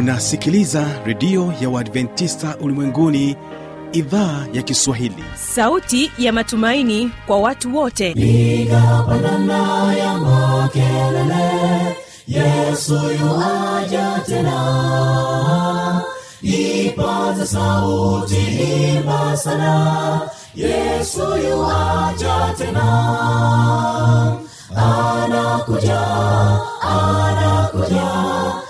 unasikiliza redio ya uadventista ulimwenguni idhaa ya kiswahili. Sauti ya matumaini kwa watu wote. Piga pandana ya makelele yesu yuaja tena. Ipaza sauti imba sana yesu yuaja tena. Anakuja anakuja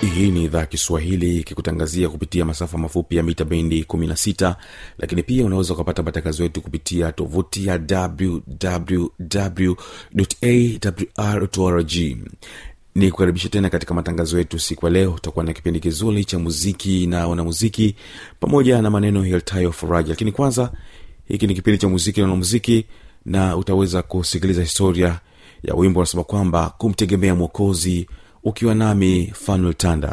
hii ni idhaa kiswahili ikikutangazia kupitia masafa mafupi ya mita bendi 16 lakini pia unaweza ukapata matangazo yetu kupitia tovuti ya wwwawrrg ni kukaribisha tena katika matangazo yetu siku ya leo. Utakuwa na kipindi kizuri cha muziki na wanamuziki pamoja na maneno yaltayo lakini kwanza hiki ni kipindi cha muziki na wanamuziki na utaweza kusikiliza historia ya wimbo unasema kwamba kumtegemea mwokozi ukiwa nami fanuel tanda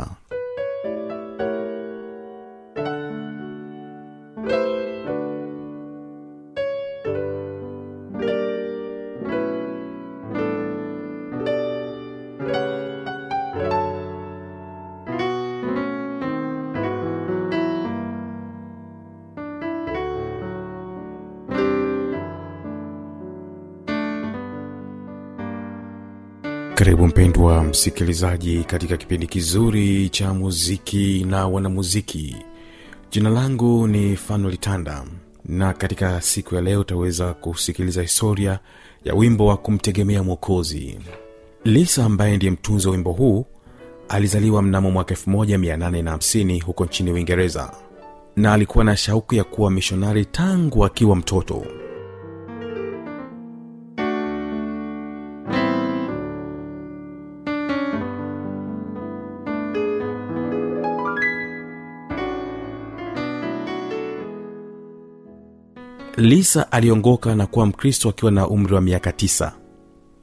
karibu mpendwa msikilizaji katika kipindi kizuri cha muziki na wanamuziki. Jina langu ni fanuel na katika siku ya leo utaweza kusikiliza historia ya wimbo wa kumtegemea mwokozi. Lisa ambaye ndiye mtunzi wa wimbo huu alizaliwa mnamo mwaka 1850 huko nchini uingereza na alikuwa na shauku ya kuwa mishonari tangu akiwa mtoto lisa aliongoka na kuwa mkristo akiwa na umri wa miaka 9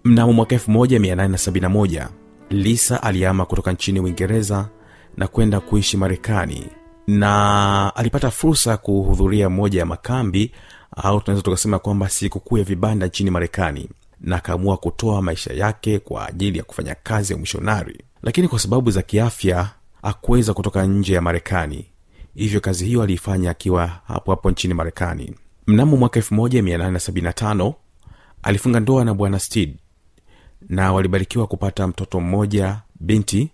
mnamo mwaka 1871 lisa aliama kutoka nchini uingereza na kwenda kuishi marekani na alipata fursa ya kuhudhuria moja ya makambi au tunaweza tukasema kwamba sikukuu ya vibanda nchini marekani na akaamua kutoa maisha yake kwa ajili ya kufanya kazi ya umishonari. Lakini kwa sababu za kiafya akuweza kutoka nje ya marekani. Hivyo kazi hiyo aliifanya akiwa hapo hapo nchini marekani mnamo mwaka 1875 alifunga ndoa na bwana steed na walibarikiwa kupata mtoto mmoja binti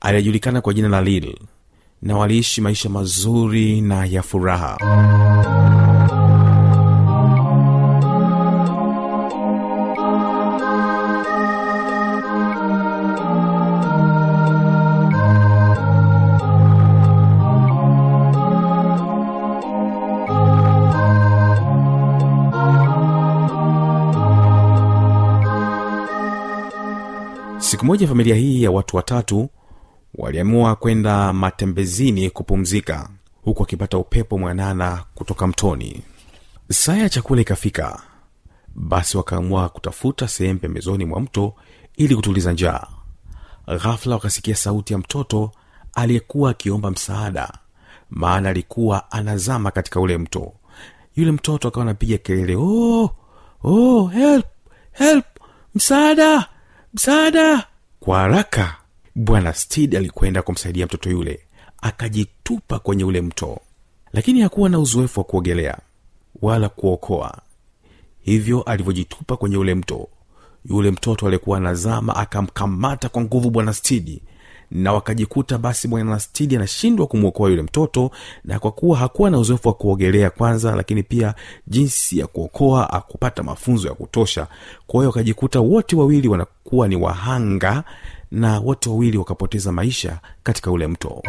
aliyejulikana kwa jina la lil na waliishi maisha mazuri na ya furaha siku moja familia hii ya watu watatu waliamua kwenda matembezini kupumzika huku akipata upepo mwanana kutoka mtoni. Saa ya chakula ikafika basi wakaamua kutafuta sehemu pembezoni mwa mto ili kutuliza njaa. Ghafula wakasikia sauti ya mtoto aliyekuwa akiomba msaada maana alikuwa anazama katika ule mto. Yule mtoto akawa anapiga kelele oh, oh, help help msaada msaada! Kwa haraka bwana stid alikwenda kumsaidia mtoto yule akajitupa kwenye ule mto. Lakini hakuwa na uzoefu wa kuogelea wala kuokoa. Hivyo alivyojitupa kwenye ule mto yule mtoto aliyekuwa anazama akamkamata kwa nguvu bwana stidi na wakajikuta basi bwana stidi anashindwa kumwokoa yule mtoto na kwa kuwa hakuwa na uzoefu wa kuogelea kwanza lakini pia jinsi ya kuokoa akupata mafunzo ya kutosha. Kwa hiyo wakajikuta wote wawili wanakuwa ni wahanga na wote wawili wakapoteza maisha katika ule mto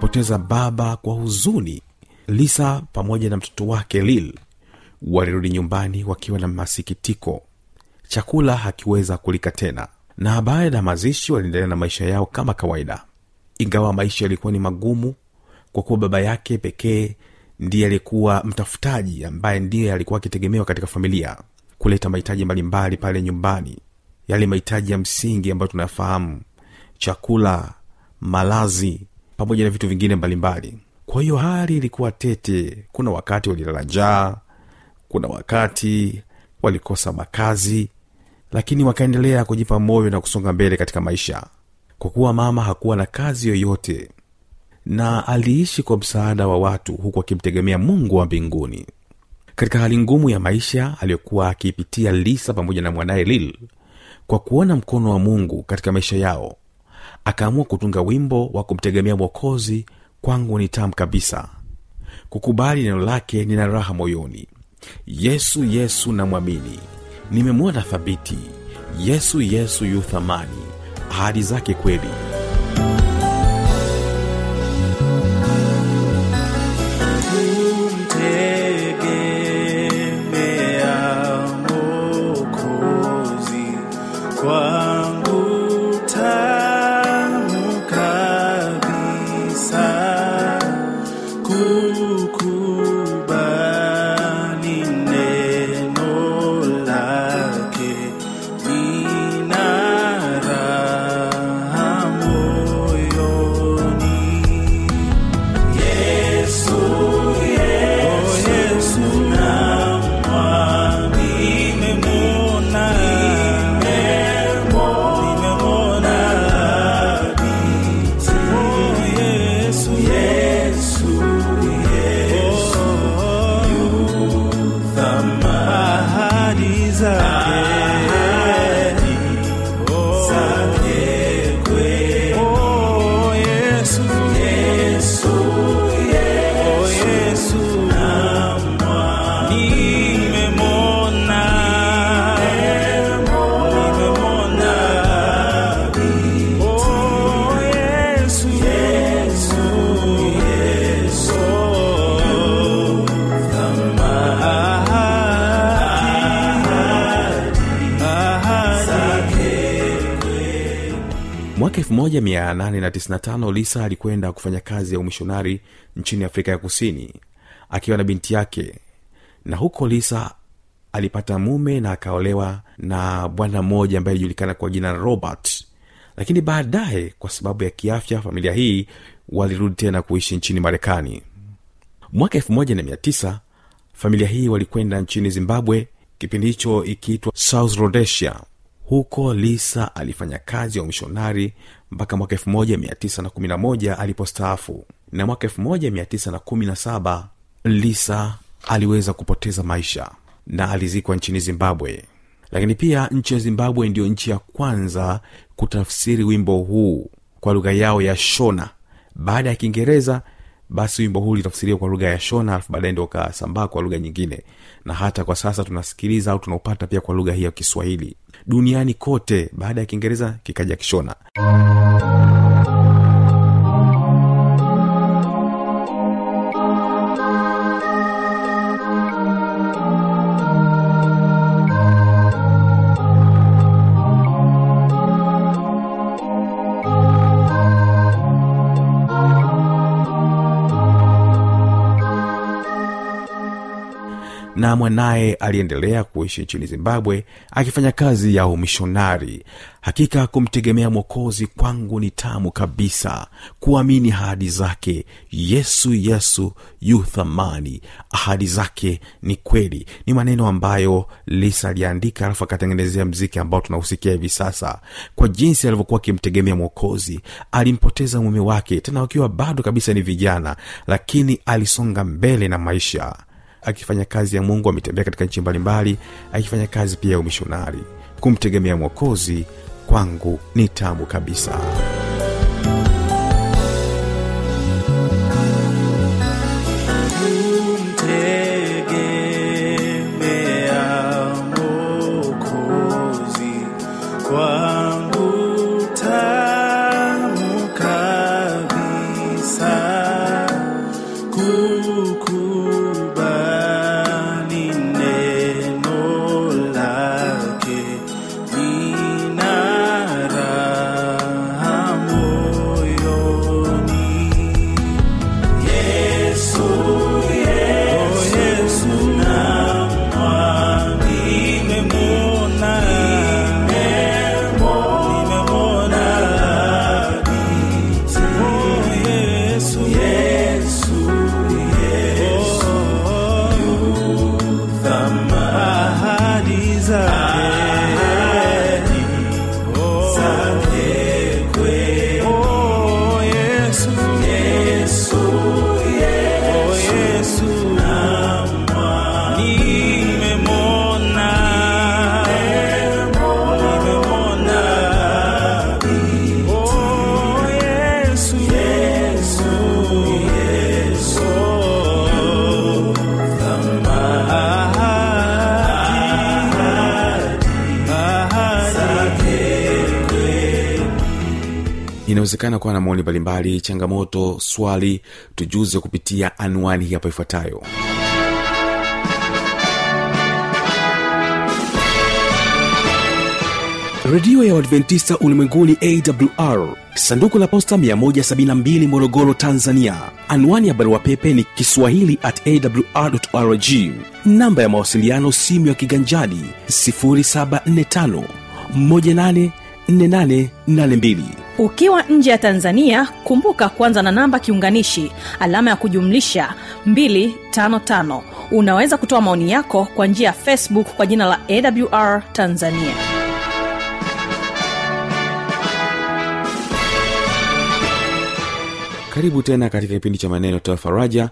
alimpoteza baba kwa huzuni. Lisa pamoja na mtoto wake lil walirudi nyumbani wakiwa na masikitiko. Chakula hakiweza kulika tena na baada ya mazishi waliendelea na maisha yao kama kawaida. Ingawa maisha yalikuwa ni magumu kwa kuwa baba yake pekee ndiye alikuwa mtafutaji ambaye ndiye alikuwa akitegemewa katika familia kuleta mahitaji mbalimbali pale nyumbani. Yale mahitaji ya msingi ambayo tunayafahamu chakula malazi pamoja na vitu vingine mbalimbali. Kwa hiyo hali ilikuwa tete. Kuna wakati walilala njaa kuna wakati walikosa makazi lakini wakaendelea kujipa moyo na kusonga mbele katika maisha. Kwa kuwa mama hakuwa na kazi yoyote na aliishi kwa msaada wa watu huku akimtegemea mungu wa mbinguni. Katika hali ngumu ya maisha aliyokuwa akiipitia lisa pamoja na mwanaye lil kwa kuona mkono wa mungu katika maisha yao akaamua kutunga wimbo wa kumtegemea mwokozi kwangu ni tamu kabisa. Kukubali neno lake nina raha moyoni. Yesu yesu namwamini. Nimemwona thabiti. Yesu yesu yu thamani. Ahadi zake kweli 1895 lisa alikwenda kufanya kazi ya umishonari nchini afrika ya kusini akiwa na binti yake. Na huko lisa alipata mume na akaolewa na bwana mmoja ambaye alijulikana kwa jina robert. Lakini baadaye kwa sababu ya kiafya familia hii walirudi tena kuishi nchini marekani. Mwaka 19 familia hii walikwenda nchini zimbabwe kipindi hicho ikiitwa south rhodesia huko lisa alifanya kazi ya umishonari mpaka mwaka 1911 alipostaafu. Na mwaka 1917 lisa aliweza kupoteza maisha na alizikwa nchini zimbabwe. Lakini pia nchi ya zimbabwe ndiyo nchi ya kwanza kutafsiri wimbo huu kwa lugha yao ya shona. Baada ya kiingereza basi wimbo huu ulitafsiriwa kwa lugha ya shona alafu baadaye ndio ukasambaa kwa lugha nyingine. Na hata kwa sasa tunasikiliza au tunaupata pia kwa lugha hii ya kiswahili duniani kote. Baada ya kiingereza kikaja kishona na mwanaye aliendelea kuishi nchini zimbabwe akifanya kazi ya umishonari. Hakika kumtegemea mwokozi kwangu ni tamu kabisa kuamini ahadi zake. Yesu yesu yu thamani. Ahadi zake ni kweli. Ni maneno ambayo lisa aliandika alafu akatengenezea mziki ambao tunausikia hivi sasa. Kwa jinsi alivyokuwa akimtegemea mwokozi alimpoteza mume wake tena wakiwa bado kabisa ni vijana lakini alisonga mbele na maisha akifanya kazi ya mungu ametembea katika nchi mbalimbali akifanya kazi pia ya umishonari. Kumtegemea mwokozi kwangu ni tamu kabisa yawezekana kuwa na maoni mbalimbali changamoto swali tujuze kupitia anwani hapa ifuatayo. Redio ya uadventista ulimwenguni awr sanduku la posta 172 morogoro tanzania. Anwani ya barua pepe ni kiswahili at awrrg namba ya mawasiliano simu ya kiganjani 745 184882 ukiwa nje ya tanzania kumbuka kwanza na namba kiunganishi alama ya kujumlisha 255 unaweza kutoa maoni yako kwa njia ya facebook kwa jina la awr tanzania. Karibu tena katika kipindi cha maneno toa faraja.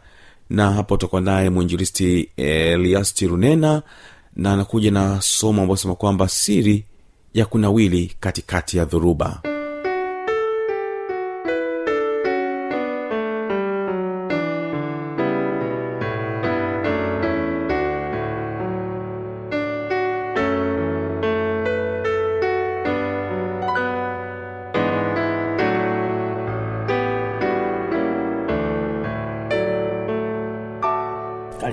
Na hapo utakuwa naye mwinjilisti eliasti runena na anakuja na somo ambayo sema kwamba siri ya kunawili katikati ya dhoruba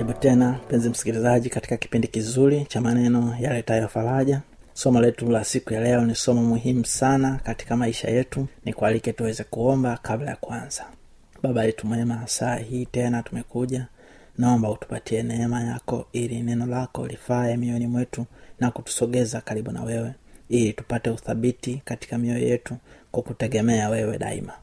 karibu tena mpenzi msikilizaji katika kipindi kizuri cha maneno yaletayo faraja. Somo letu la siku ya leo ni somo muhimu sana katika maisha yetu. Ni kualike tuweze kuomba kabla ya kwanza baba yetu mwema saa hii tena tumekuja. Naomba utupatie neema yako ili neno lako lifae mioyoni mwetu na kutusogeza karibu na wewe ili tupate uthabiti katika mioyo yetu kwa kutegemea wewe daima.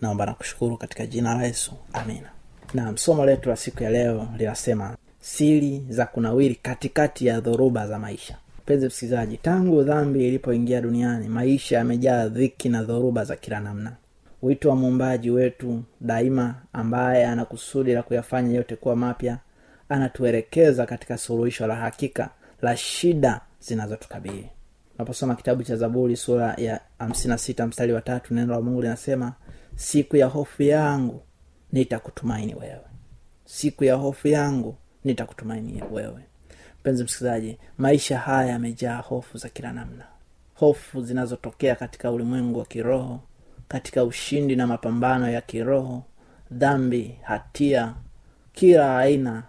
Naomba na kushukuru katika jina la yesu. Amina na somo letu la siku ya leo linasema siri za kunawiri katikati ya dhoruba za maisha. Mpenzi msikilizaji tangu dhambi ilipoingia duniani maisha yamejaa dhiki na dhoruba za kila namna. Wito wa muumbaji wetu daima ambaye ana kusudi la kuyafanya yote kuwa mapya anatuelekeza katika suluhisho la hakika la shida zinazotukabili. Unaposoma kitabu cha zaburi sura ya hamsina sita mstari wa tatu neno la mungu linasema siku ya hofu yangu nitakutumaini wewe. Siku ya hofu yangu nitakutumaini wewe. Mpenzi msikilizaji maisha haya yamejaa hofu za kila namna. Hofu zinazotokea katika ulimwengu wa kiroho katika ushindi na mapambano ya kiroho dhambi hatia kila aina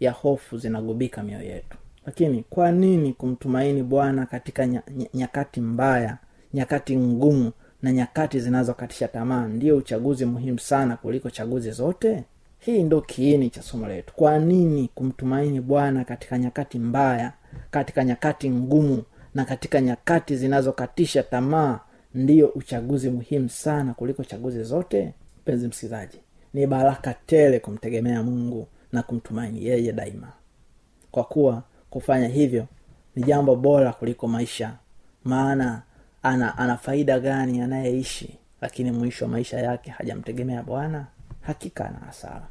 ya hofu zinagubika mioyo yetu. Lakini kwa nini kumtumaini bwana katika nya, ny- nyakati mbaya nyakati ngumu na nyakati zinazokatisha tamaa ndiyo uchaguzi muhimu sana kuliko chaguzi zote? Hii ndo kiini cha somo letu. Kwa nini kumtumaini bwana katika nyakati mbaya katika nyakati ngumu na katika nyakati zinazokatisha tamaa ndiyo uchaguzi muhimu sana kuliko chaguzi zote? Mpenzi msikilizaji ni baraka tele kumtegemea mungu na kumtumaini yeye daima. Kwa kuwa kufanya hivyo ni jambo bora kuliko maisha maana ana ana faida gani anayeishi lakini mwisho wa maisha yake hajamtegemea bwana? Hakika ana hasara.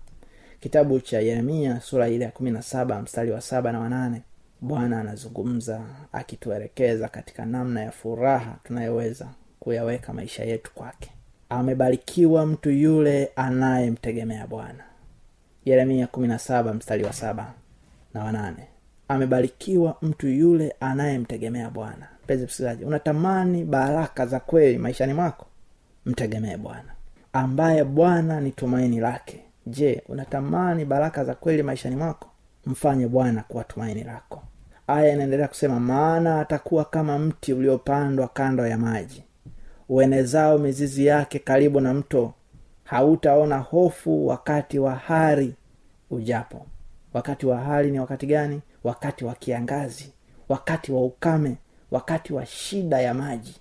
Kitabu cha yeremia sura ile ya kumi na saba mstari wa saba na wanane bwana anazungumza akituelekeza katika namna ya furaha tunayoweza kuyaweka maisha yetu kwake. Amebarikiwa mtu yule anayemtegemea bwana. Yeremia kumi na saba mstari wa saba na wanane amebarikiwa mtu yule anayemtegemea bwana mpenzi msikilizaji unatamani baraka za kweli maishani mwako? Mtegemee bwana ambaye bwana ni tumaini lake. Je unatamani baraka za kweli maishani mwako? Mfanye bwana kuwa tumaini lako. Aya inaendelea kusema maana atakuwa kama mti uliopandwa kando ya maji. Uenezao mizizi yake karibu na mto. Hautaona hofu wakati wa hari ujapo. Wakati wa hari ni wakati gani? Wakati wa kiangazi. Wakati wa ukame wakati wa shida ya maji.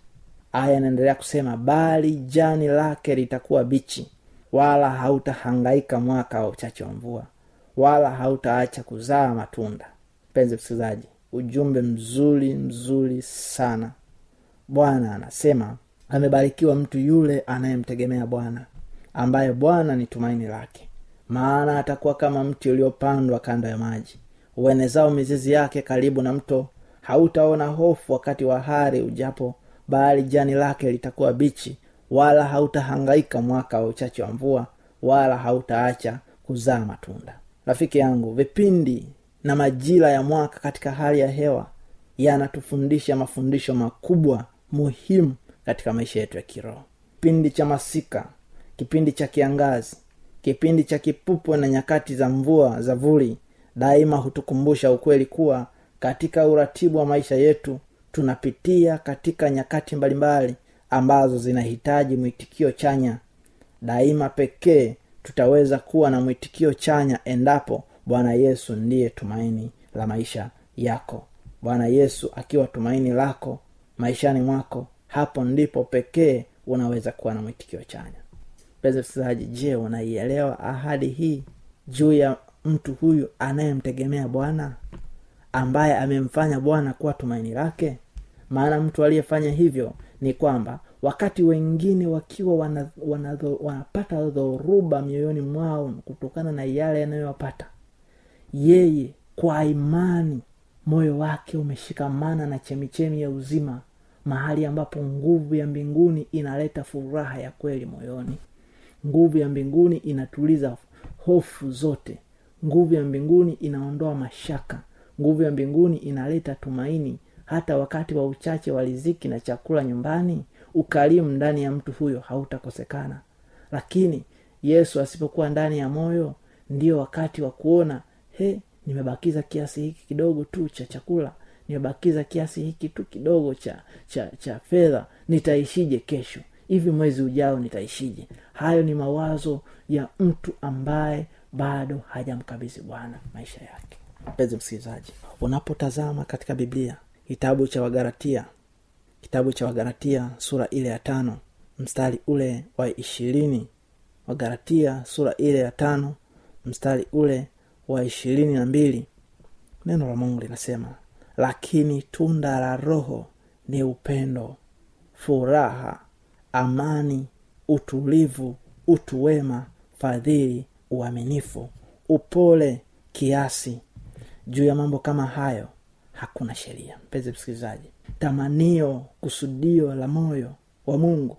Aya anaendelea kusema bali jani lake litakuwa bichi wala hautahangaika mwaka wa uchache wa mvua wala hautaacha kuzaa matunda. Mpenzi msikilizaji ujumbe mzuri mzuri sana. Bwana anasema amebarikiwa mtu yule anayemtegemea bwana ambaye bwana ni tumaini lake. Maana atakuwa kama mti uliopandwa kando ya maji uenezao mizizi yake karibu na mto hautaona hofu wakati wa hari ujapo bali jani lake litakuwa bichi wala hautahangaika mwaka wa uchache wa mvua wala hautaacha kuzaa matunda. Rafiki yangu vipindi na majira ya mwaka katika hali ya hewa yanatufundisha mafundisho makubwa muhimu katika maisha yetu ya kiroho. Kipindi cha masika kipindi cha kiangazi kipindi cha kipupwe na nyakati za mvua za vuli daima hutukumbusha ukweli kuwa katika uratibu wa maisha yetu tunapitia katika nyakati mbalimbali ambazo zinahitaji mwitikio chanya. Daima pekee tutaweza kuwa na mwitikio chanya endapo bwana yesu ndiye tumaini la maisha yako. Bwana yesu akiwa tumaini lako maishani mwako hapo ndipo pekee unaweza kuwa na mwitikio chanya. Msikilizaji je unaielewa ahadi hii juu ya mtu huyu anayemtegemea bwana ambaye amemfanya bwana kuwa tumaini lake? Maana mtu aliyefanya hivyo ni kwamba wakati wengine wakiwa wana, wana, wanapata dhoruba mioyoni mwao kutokana na yale yanayowapata yeye kwa imani moyo wake umeshikamana na chemichemi ya uzima mahali ambapo nguvu ya mbinguni inaleta furaha ya kweli moyoni. Nguvu ya mbinguni inatuliza hofu zote. Nguvu ya mbinguni inaondoa mashaka nguvu ya mbinguni inaleta tumaini hata wakati wa uchache wa riziki na chakula nyumbani ukarimu ndani ya mtu huyo hautakosekana. Lakini yesu asipokuwa ndani ya moyo ndio wakati wa kuona he nimebakiza kiasi hiki kidogo tu cha chakula nimebakiza kiasi hiki tu kidogo cha cha cha fedha nitaishije kesho? Hivi mwezi ujao nitaishije? Hayo ni mawazo ya mtu ambaye bado hajamkabidhi bwana maisha yake mpenzi msikilizaji unapotazama katika biblia kitabu cha wagaratia kitabu cha wagaratia sura ile ya tano mstari ule wa ishirini. Wagaratia sura ile ya tano mstari ule wa ishirini na mbili. Neno la mungu linasema lakini tunda la roho ni upendo furaha amani utulivu utu wema fadhili uaminifu upole kiasi juu ya mambo kama hayo hakuna sheria. Mpenzi msikilizaji tamanio kusudio la moyo wa mungu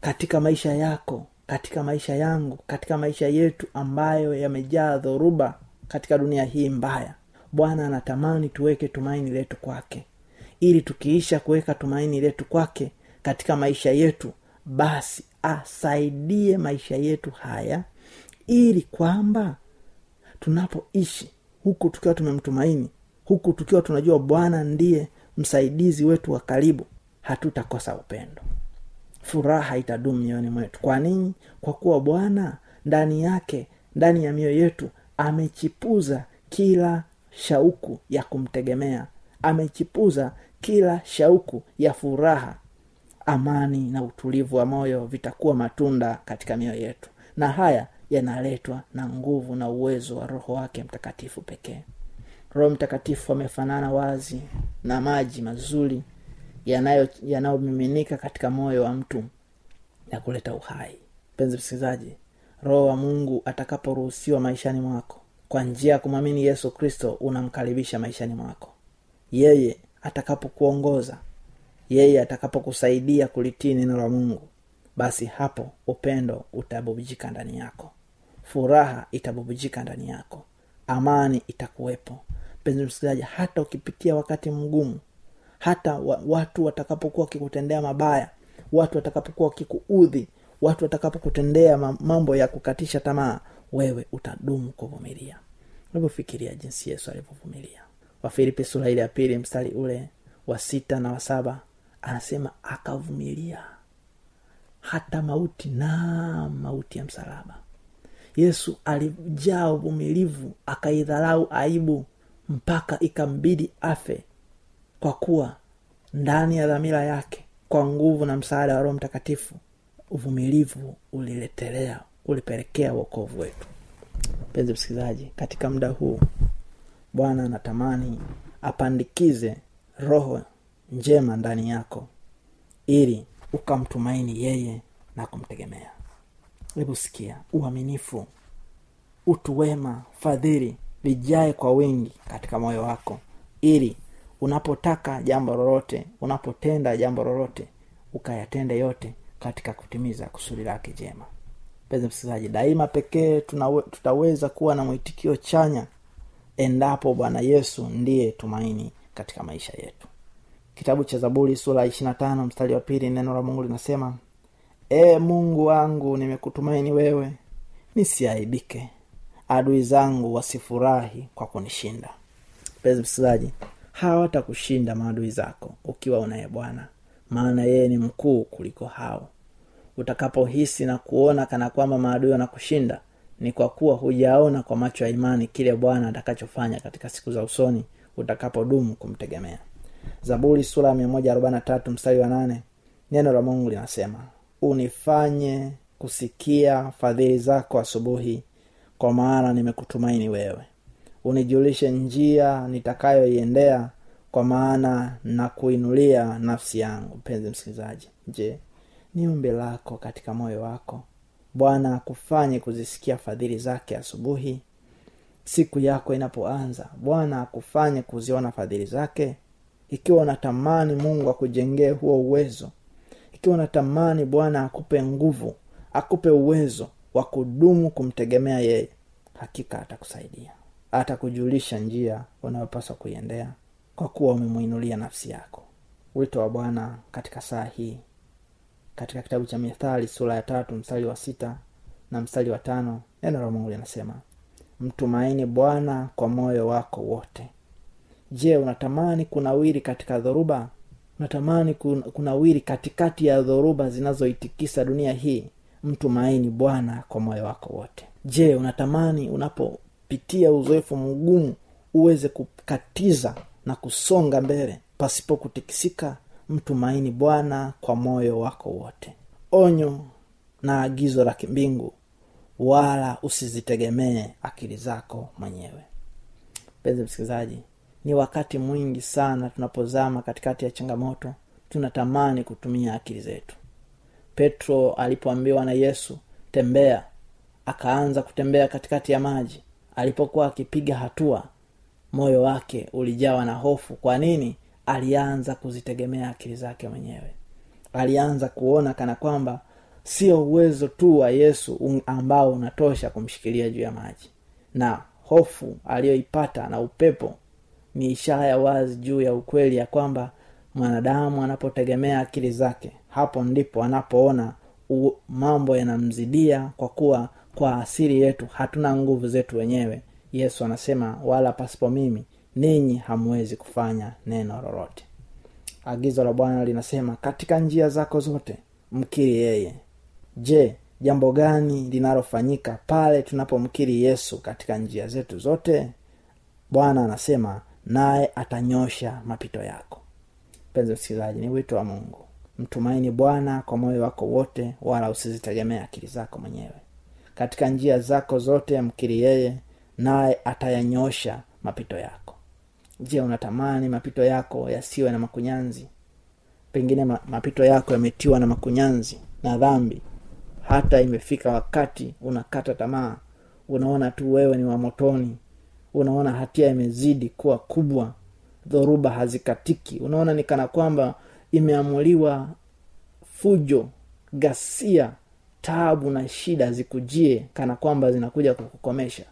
katika maisha yako katika maisha yangu katika maisha yetu ambayo yamejaa dhoruba katika dunia hii mbaya bwana anatamani tuweke tumaini letu kwake. Ili tukiisha kuweka tumaini letu kwake katika maisha yetu basi asaidie maisha yetu haya ili kwamba tunapoishi huku tukiwa tumemtumaini huku tukiwa tunajua bwana ndiye msaidizi wetu wa karibu hatutakosa upendo. Furaha itadumu mioyoni mwetu. Kwa nini? Kwa kuwa bwana ndani yake ndani ya mioyo yetu amechipuza kila shauku ya kumtegemea. Amechipuza kila shauku ya furaha. Amani na utulivu wa moyo vitakuwa matunda katika mioyo yetu. Na haya yanaletwa na nguvu na uwezo wa roho wake mtakatifu pekee. Roho mtakatifu amefanana wazi na maji mazuri yanayo katika moyo wa mtu na kuleta uhai. Mpenzi msikilizaji roho wa mungu atakaporuhusiwa maishani mwako kwa njia ya kumwamini yesu kristo unamkaribisha maishani mwako. Yeye atakapokuongoza yeye atakapokusaidia kulitii neno la mungu basi hapo upendo utabubujika ndani yako furaha itabubujika ndani yako. Amani itakuwepo. Mpenzi msikilizaji hata ukipitia wakati mgumu hata wa, watu watakapokuwa wakikutendea mabaya watu watakapokuwa wakikuudhi watu watakapokutendea mambo ya kukatisha tamaa wewe utadumu kuvumilia. Unavyofikiria jinsi yesu alivyovumilia. Wafilipi sura ile ya pili mstari ule wa sita na wa anasema akavumilia hata mauti na mauti ya msalaba yesu alijaa uvumilivu akaidharau aibu mpaka ikambidi afe kwa kuwa ndani ya dhamira yake kwa nguvu na msaada wa roho mtakatifu uvumilivu uliletelea ulipelekea uokovu wetu. Mpenzi msikilizaji katika muda huu bwana anatamani apandikize roho njema ndani yako ili ukamtumaini yeye na kumtegemea hebu sikia uaminifu utu fadhili vijae kwa wingi katika moyo wako. Ili unapotaka jambo lolote unapotenda jambo lolote ukayatende yote katika kutimiza kusudi lake jema. Mpenzi msikilizaji daima pekee tutaweza kuwa na mwitikio chanya endapo bwana yesu ndiye tumaini katika maisha yetu. Kitabu cha zaburi sura ishirina tano mstari wa pili neno la mungu linasema ee mungu wangu nimekutumaini wewe nisiaibike. Adui zangu wasifurahi kwa kunishinda. Mpenzi msikilizaji hawatakushinda maadui zako ukiwa unaye bwana maana yeye ni mkuu kuliko hao. Utakapohisi na kuona kana kwamba maadui wanakushinda ni kwa kuwa hujaona kwa macho ya imani kile bwana atakachofanya katika siku za usoni utakapodumu kumtegemea. Zaburi sura ya mstari wa nane neno la mungu linasema unifanye kusikia fadhili zako asubuhi kwa maana nimekutumaini wewe. Unijulishe njia nitakayoiendea kwa maana na kuinulia nafsi yangu. Mpenzi msikilizaji je ni umbe lako katika moyo wako bwana akufanye kuzisikia fadhili zake asubuhi? Siku yako inapoanza bwana akufanye kuziona fadhili zake? Ikiwa unatamani mungu akujengee huo uwezo ikiwa unatamani bwana akupe nguvu akupe uwezo wa kudumu kumtegemea yeye hakika atakusaidia. Atakujulisha njia unayopaswa kuiendea kwa kuwa umemwinulia nafsi yako. Wito wa bwana katika saa hii. Katika kitabu cha mithali sura ya tatu mstari wa sita na mstari wa tano neno la mungu linasema mtumaini bwana kwa moyo wako wote. Je unatamani kunawiri katika dhoruba unatamani kun- kunawiri katikati ya dhoruba zinazoitikisa dunia hii mtumaini bwana kwa moyo wako wote. Je unatamani unapopitia uzoefu mgumu uweze kukatiza na kusonga mbele? Pasipo kutikisika mtumaini bwana kwa moyo wako wote. Onyo na agizo la kimbingu wala usizitegemee akili zako mwenyewe. Mpenzi msikilizaji ni wakati mwingi sana tunapozama katikati ya changamoto. Tunatamani kutumia akili zetu. Petro alipoambiwa na yesu tembea. Akaanza kutembea katikati ya maji. Alipokuwa akipiga hatua moyo wake ulijawa na hofu. Kwa nini? Alianza kuzitegemea akili zake mwenyewe. Alianza kuona kana kwamba sio uwezo tu wa yesu ambao unatosha kumshikilia juu ya maji. Na hofu aliyoipata na upepo ni ishara ya wazi juu ya ukweli ya kwamba mwanadamu anapotegemea akili zake hapo ndipo anapoona mambo yanamzidia kwa kuwa kwa asili yetu hatuna nguvu zetu wenyewe. Yesu anasema wala pasipo mimi ninyi hamwezi kufanya neno lolote. Agizo la bwana linasema katika njia zako zote mkiri yeye. Je jambo gani linalofanyika pale tunapomkiri yesu katika njia zetu zote? Bwana anasema naye atanyosha mapito yako. Mpenzi msikilizaji ni wito wa mungu. Mtumaini bwana kwa moyo wako wote wala usizitegemea akili zako mwenyewe. Katika njia zako zote mkiri yeye naye atayanyosha mapito yako. Je unatamani mapito yako yasiwe na makunyanzi? Pengine ma, mapito yako yametiwa na makunyanzi na dhambi. Hata imefika wakati unakata tamaa. Unaona tu wewe ni wa motoni unaona hatia imezidi kuwa kubwa dhoruba hazikatiki. Unaona ni kana kwamba imeamuliwa fujo ghasia taabu na shida zikujie kana kwamba zinakuja kukukomesha.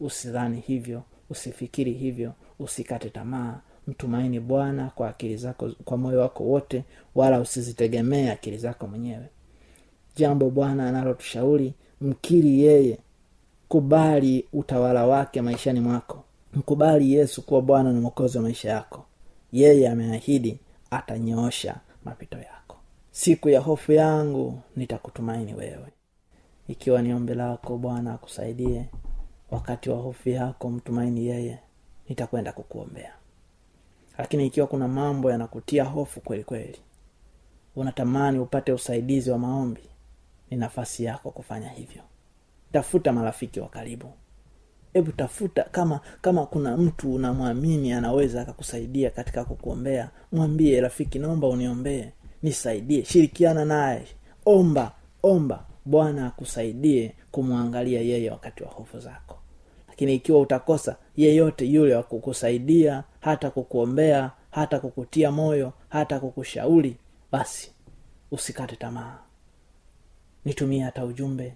Usidhani hivyo usifikiri hivyo usikate tamaa. Mtumaini bwana kwa akili zako kwa moyo wako wote wala usizitegemee akili zako mwenyewe. Jambo bwana analotushauri mkiri yeye kubali utawala wake maishani mwako. Mkubali yesu kuwa bwana na mwokozi wa maisha yako. Yeye ameahidi atanyoosha mapito yako. Siku ya hofu yangu nitakutumaini wewe. Ikiwa ni ombi lako bwana akusaidie. Wakati wa hofu yako mtumaini yeye nitakwenda kukuombea. Lakini ikiwa kuna mambo yanakutia hofu kweli kweli unatamani upate usaidizi wa maombi ni nafasi yako kufanya hivyo tafuta marafiki wa karibu. Hebu tafuta kama kama kuna mtu unamwamini anaweza akakusaidia katika kukuombea mwambie rafiki naomba uniombee nisaidie shirikiana naye omba omba bwana akusaidie kumwangalia yeye wakati wa hofu zako. Lakini ikiwa utakosa yeyote yule wa kukusaidia hata kukuombea hata kukutia moyo hata kukushauri basi usikate tamaa. Nitumie hata ujumbe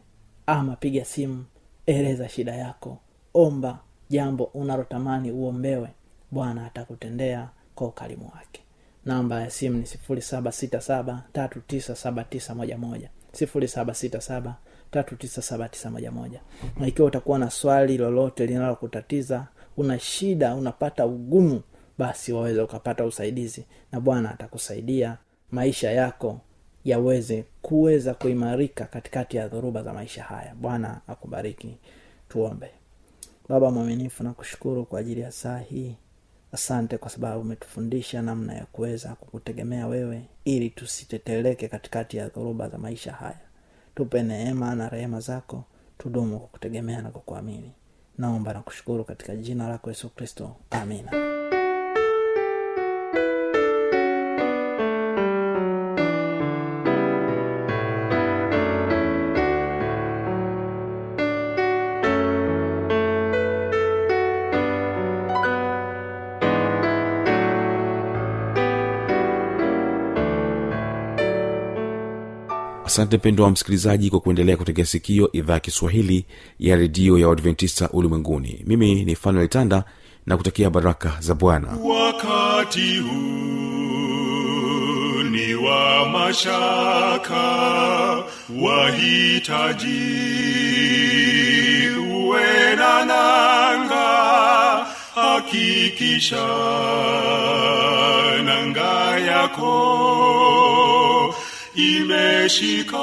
ama piga simu eleza shida yako omba jambo unalotamani uombewe bwana atakutendea kwa ukarimu wake. Namba ya simu ni sifuri saba sita saba tatu tisa saba tisa moja moja. Sifuri saba sita saba tatu tisa saba tisa moja moja. Na ikiwa utakuwa na swali lolote linalokutatiza una shida unapata ugumu basi waweza ukapata usaidizi na bwana atakusaidia maisha yako yaweze kuweza kuimarika katikati ya dhoruba za maisha haya. Bwana akubariki. Tuombe. Baba mwaminifu na kushukuru kwa ajili ya saa hii. Asante kwa sababu umetufundisha namna ya kuweza kukutegemea wewe ili tusiteteleke katikati ya dhoruba za maisha haya. Tupe neema na rehema zako. Tudumu kwa na kukuamini. Naomba na katika jina lako yesu kristo. Amina asante mpendo wa msikilizaji kwa kuendelea kutegea sikio idhaa ya kiswahili ya redio ya uadventista ulimwenguni. Mimi ni fanuel tanda na kutakia baraka za bwana. Wakati huu ni wa mashaka wahitaji uwe na nanga hakikisha nanga yako imeshika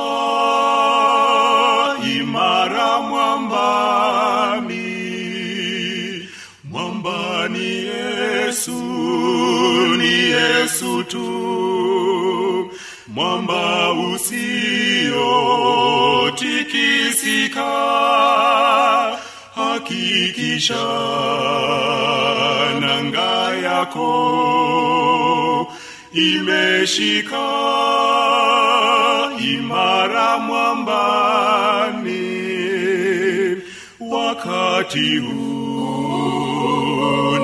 imara mwambani. Mwambani yesu ni yesu tu. Mwamba usiotikisika hakikisha nanga yako imeshika imara mwambani. Wakati huu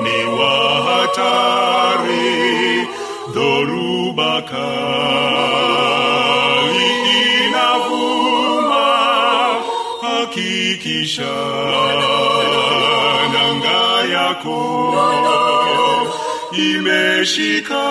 ni wa hatari dhoruba kali inavuma. Hakikisha nanga yako imeshika